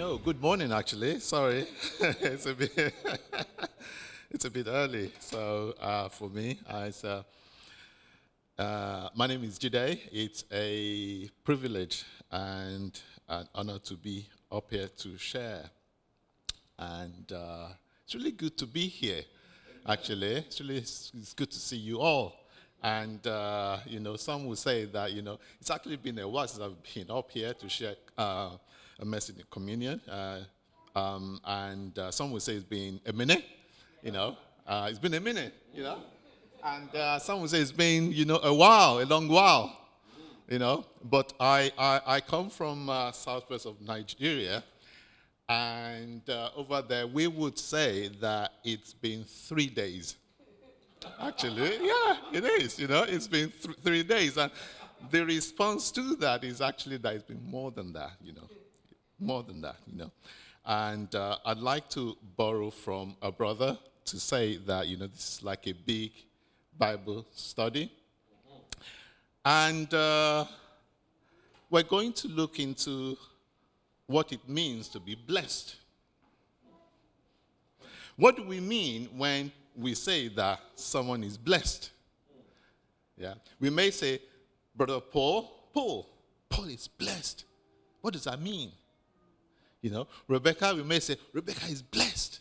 No, good morning, actually. Sorry. it's, a bit it's a bit early. So, uh, for me, uh, it's, uh, uh, my name is Jide. It's a privilege and an honor to be up here to share. And uh, it's really good to be here, actually. It's really it's good to see you all. And, uh, you know, some will say that, you know, it's actually been a while since I've been up here to share uh, a message in communion. Uh, um, and uh, some would say it's been a minute, you know. Uh, it's been a minute, you know. And uh, some would say it's been, you know, a while, a long while, you know. But I, I, I come from uh, southwest of Nigeria. And over there, we would say that it's been three days Actually, yeah, it is. You know, it's been th- three days. And the response to that is actually that it's been more than that, you know. More than that, you know. And uh, I'd like to borrow from a brother to say that, you know, this is like a big Bible study. And uh, we're going to look into what it means to be blessed. What do we mean when we say that someone is blessed. Yeah. We may say, Brother Paul, Paul, Paul is blessed. What does that mean? You know, Rebecca, we may say, Rebecca is blessed.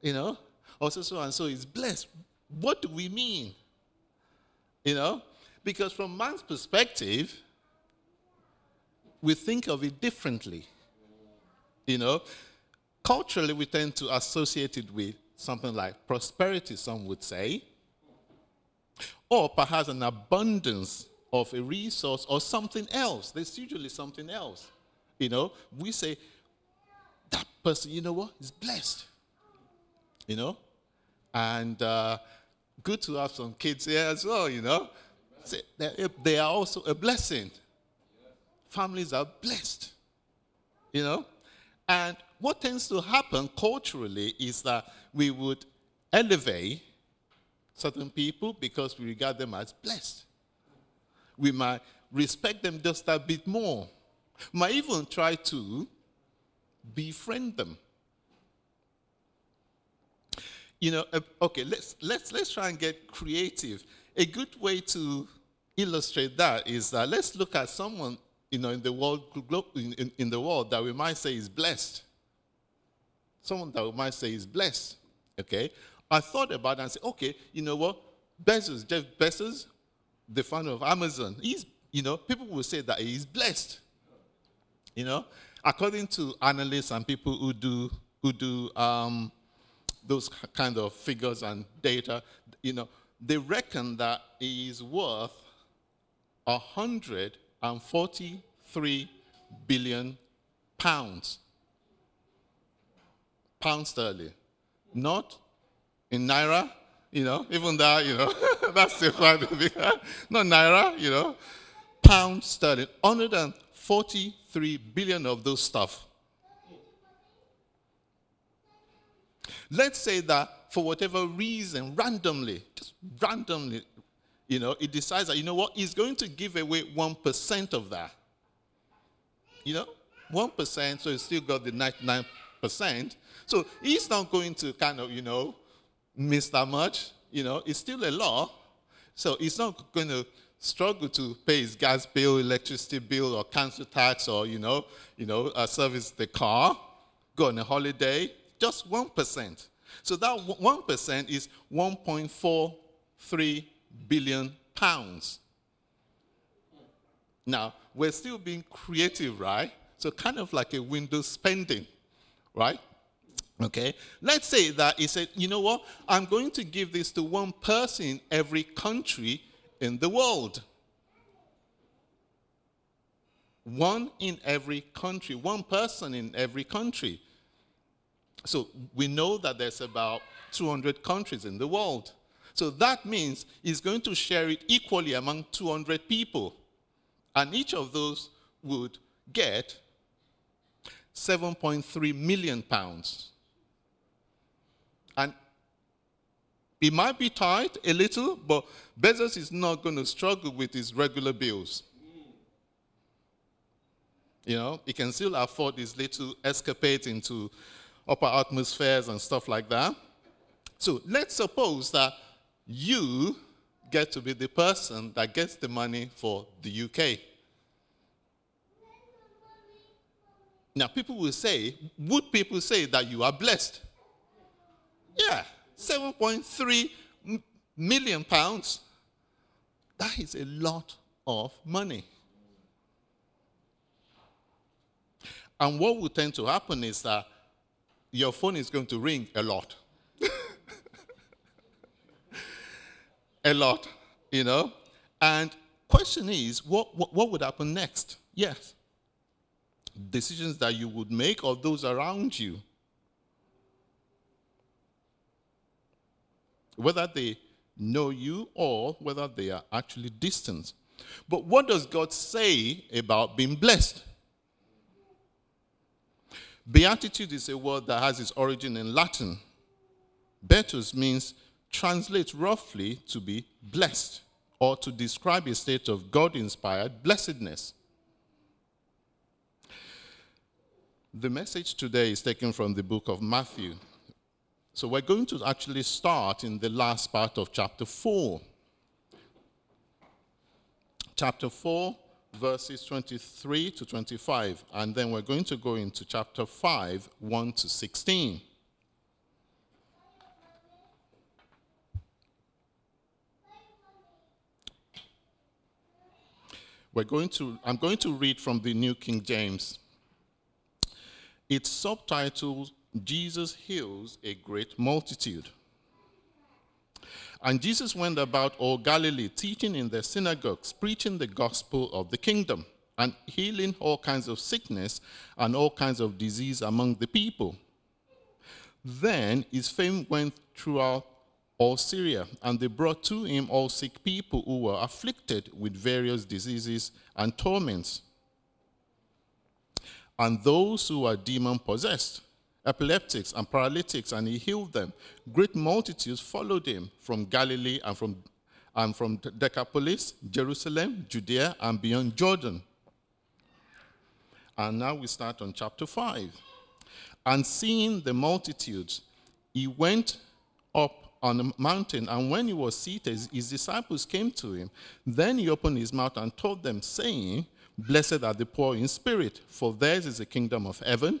You know, also so and so is blessed. What do we mean? You know, because from man's perspective, we think of it differently. You know, culturally, we tend to associate it with something like prosperity, some would say, or perhaps an abundance of a resource or something else. There's usually something else. You know, we say, that person, you know what, is blessed. You know? And uh, good to have some kids here as well, you know? They are also a blessing. Families are blessed. You know? And what tends to happen culturally is that we would elevate certain people because we regard them as blessed. We might respect them just a bit more. Might even try to befriend them. You know, uh, okay, let's, let's, let's try and get creative. A good way to illustrate that is that let's look at someone you know, in the world, in, in the world that we might say is blessed. Someone that we might say is blessed. Okay? I thought about it and said, okay, you know what? Bezos, Jeff Bezos, the founder of Amazon, he's, you know, people will say that he's blessed. You know, according to analysts and people who do who do um, those kind of figures and data, you know, they reckon that he is worth a hundred and 43 billion pounds. Pound sterling. Not in naira, you know, even that, you know, that's still quite a big, not naira, you know, pound sterling. 143 billion of those stuff. Let's say that for whatever reason, randomly, just randomly, you know, it decides that, you know what, he's going to give away 1% of that. You know, 1%, so he's still got the 99%. So he's not going to kind of, you know, miss that much. You know, it's still a law. So he's not going to struggle to pay his gas bill, electricity bill, or council tax, or, you know, you know, uh, service the car, go on a holiday, just 1%. So that 1% is 1.43 billion pounds. Now, we're still being creative, right? So, kind of like a window spending, right? Okay, let's say that he said, you know what, I'm going to give this to one person in every country in the world. One in every country, one person in every country. So we know that there's about 200 countries in the world. So that means he's going to share it equally among 200 people. And each of those would get 7.3 million pounds. And it might be tight a little, but Bezos is not going to struggle with his regular bills. You know, he can still afford his little escapades into upper atmospheres and stuff like that. So let's suppose that you get to be the person that gets the money for the UK. Now, people will say, would people say that you are blessed? Yeah, 7.3 million pounds. That is a lot of money. And what will tend to happen is that your phone is going to ring a lot. a lot, you know? And question is, what, what, what would happen next? Yes. Decisions that you would make or those around you. Whether they know you or whether they are actually distant. But what does God say about being blessed? Beatitude is a word that has its origin in Latin. Beatus means translate roughly to be blessed or to describe a state of God inspired blessedness. The message today is taken from the book of Matthew. So we're going to actually start in the last part of chapter 4. Chapter 4, verses 23 to 25, and then we're going to go into chapter 5, 1 to 16. We're going to, I'm going to read from the New King James. It's subtitled Jesus Heals a Great Multitude. And Jesus went about all Galilee, teaching in their synagogues, preaching the gospel of the kingdom, and healing all kinds of sickness and all kinds of disease among the people. Then his fame went throughout all Syria, and they brought to him all sick people who were afflicted with various diseases and torments, and those who were demon possessed epileptics and paralytics, and he healed them. Great multitudes followed him from Galilee and from, and from Decapolis, Jerusalem, Judea, and beyond Jordan. And now we start on chapter 5. And seeing the multitudes, he went up on a mountain, and when he was seated, his disciples came to him. Then he opened his mouth and told them, saying, Blessed are the poor in spirit, for theirs is the kingdom of heaven.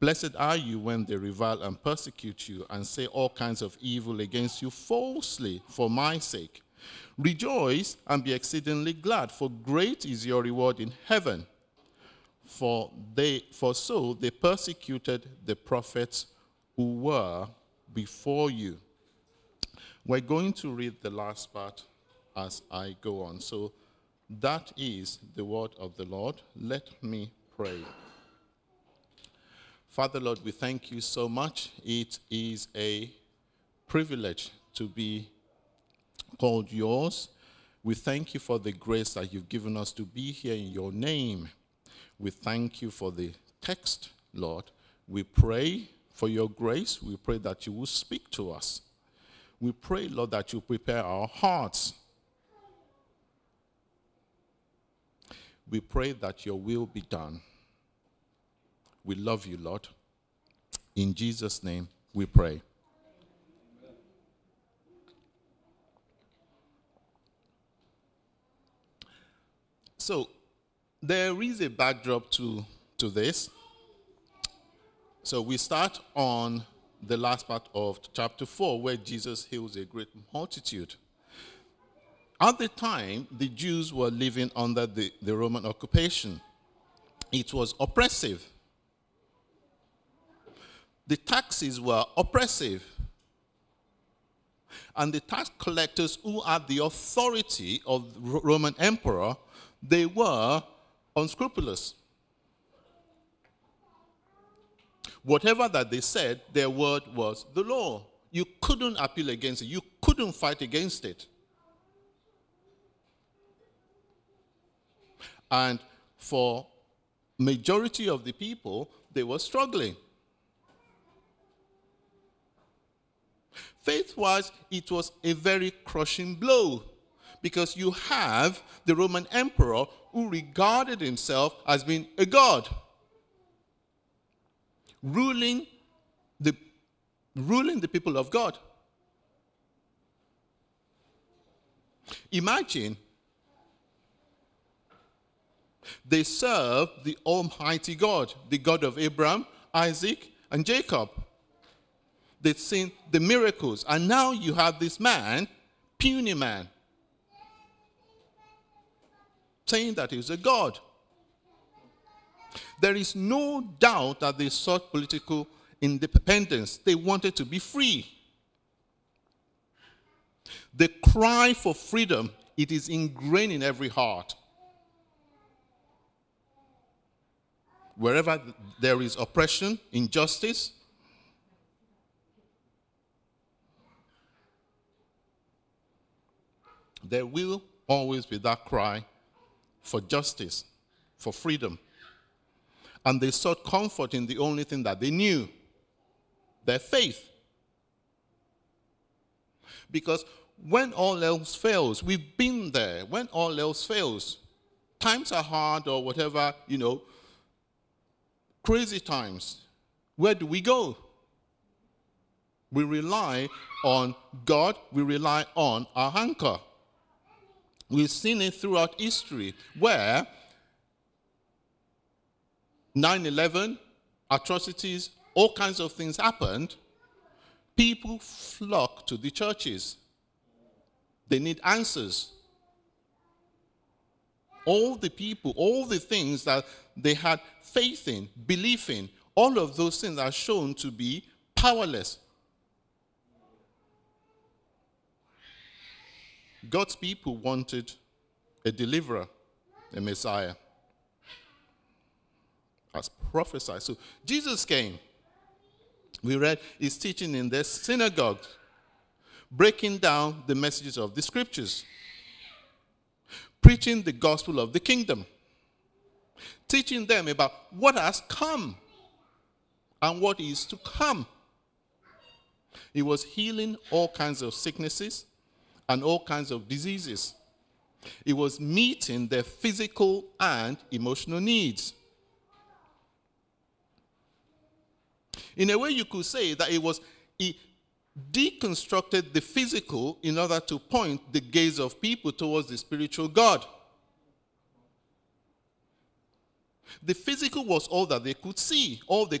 Blessed are you when they revile and persecute you and say all kinds of evil against you falsely for my sake. Rejoice and be exceedingly glad, for great is your reward in heaven. For, they, for so they persecuted the prophets who were before you. We're going to read the last part as I go on. So that is the word of the Lord. Let me pray. Father, Lord, we thank you so much. It is a privilege to be called yours. We thank you for the grace that you've given us to be here in your name. We thank you for the text, Lord. We pray for your grace. We pray that you will speak to us. We pray, Lord, that you prepare our hearts. We pray that your will be done. We love you, Lord. In Jesus' name we pray. So, there is a backdrop to, to this. So, we start on the last part of chapter 4, where Jesus heals a great multitude. At the time, the Jews were living under the, the Roman occupation, it was oppressive the taxes were oppressive. And the tax collectors who had the authority of the Roman emperor, they were unscrupulous. whatever that they said, their word was the law. You couldn't appeal against it. You couldn't fight against it. And for majority of the people, they were struggling. Faith-wise, it was a very crushing blow because you have the Roman emperor who regarded himself as being a god, ruling the, ruling the people of God. Imagine they serve the Almighty God, the God of Abraham, Isaac, and Jacob. They've seen the miracles, and now you have this man, puny man, saying that he's a God. There is no doubt that they sought political independence. They wanted to be free. The cry for freedom, it is ingrained in every heart. Wherever there is oppression, injustice, there will always be that cry for justice, for freedom. And they sought comfort in the only thing that they knew their faith. Because when all else fails, we've been there. When all else fails, times are hard or whatever, you know, crazy times. Where do we go? We rely on God, we rely on our anchor. We've seen it throughout history where 9 11, atrocities, all kinds of things happened. People flock to the churches. They need answers. All the people, all the things that they had faith in, belief in, all of those things are shown to be powerless. God's people wanted a deliverer, a Messiah, as prophesied. So Jesus came. We read his teaching in the synagogue, breaking down the messages of the scriptures, preaching the gospel of the kingdom, teaching them about what has come and what is to come. He was healing all kinds of sicknesses and all kinds of diseases. It was meeting their physical and emotional needs. In a way, you could say that it was he deconstructed the physical in order to point the gaze of people towards the spiritual God. The physical was all that they could see, all they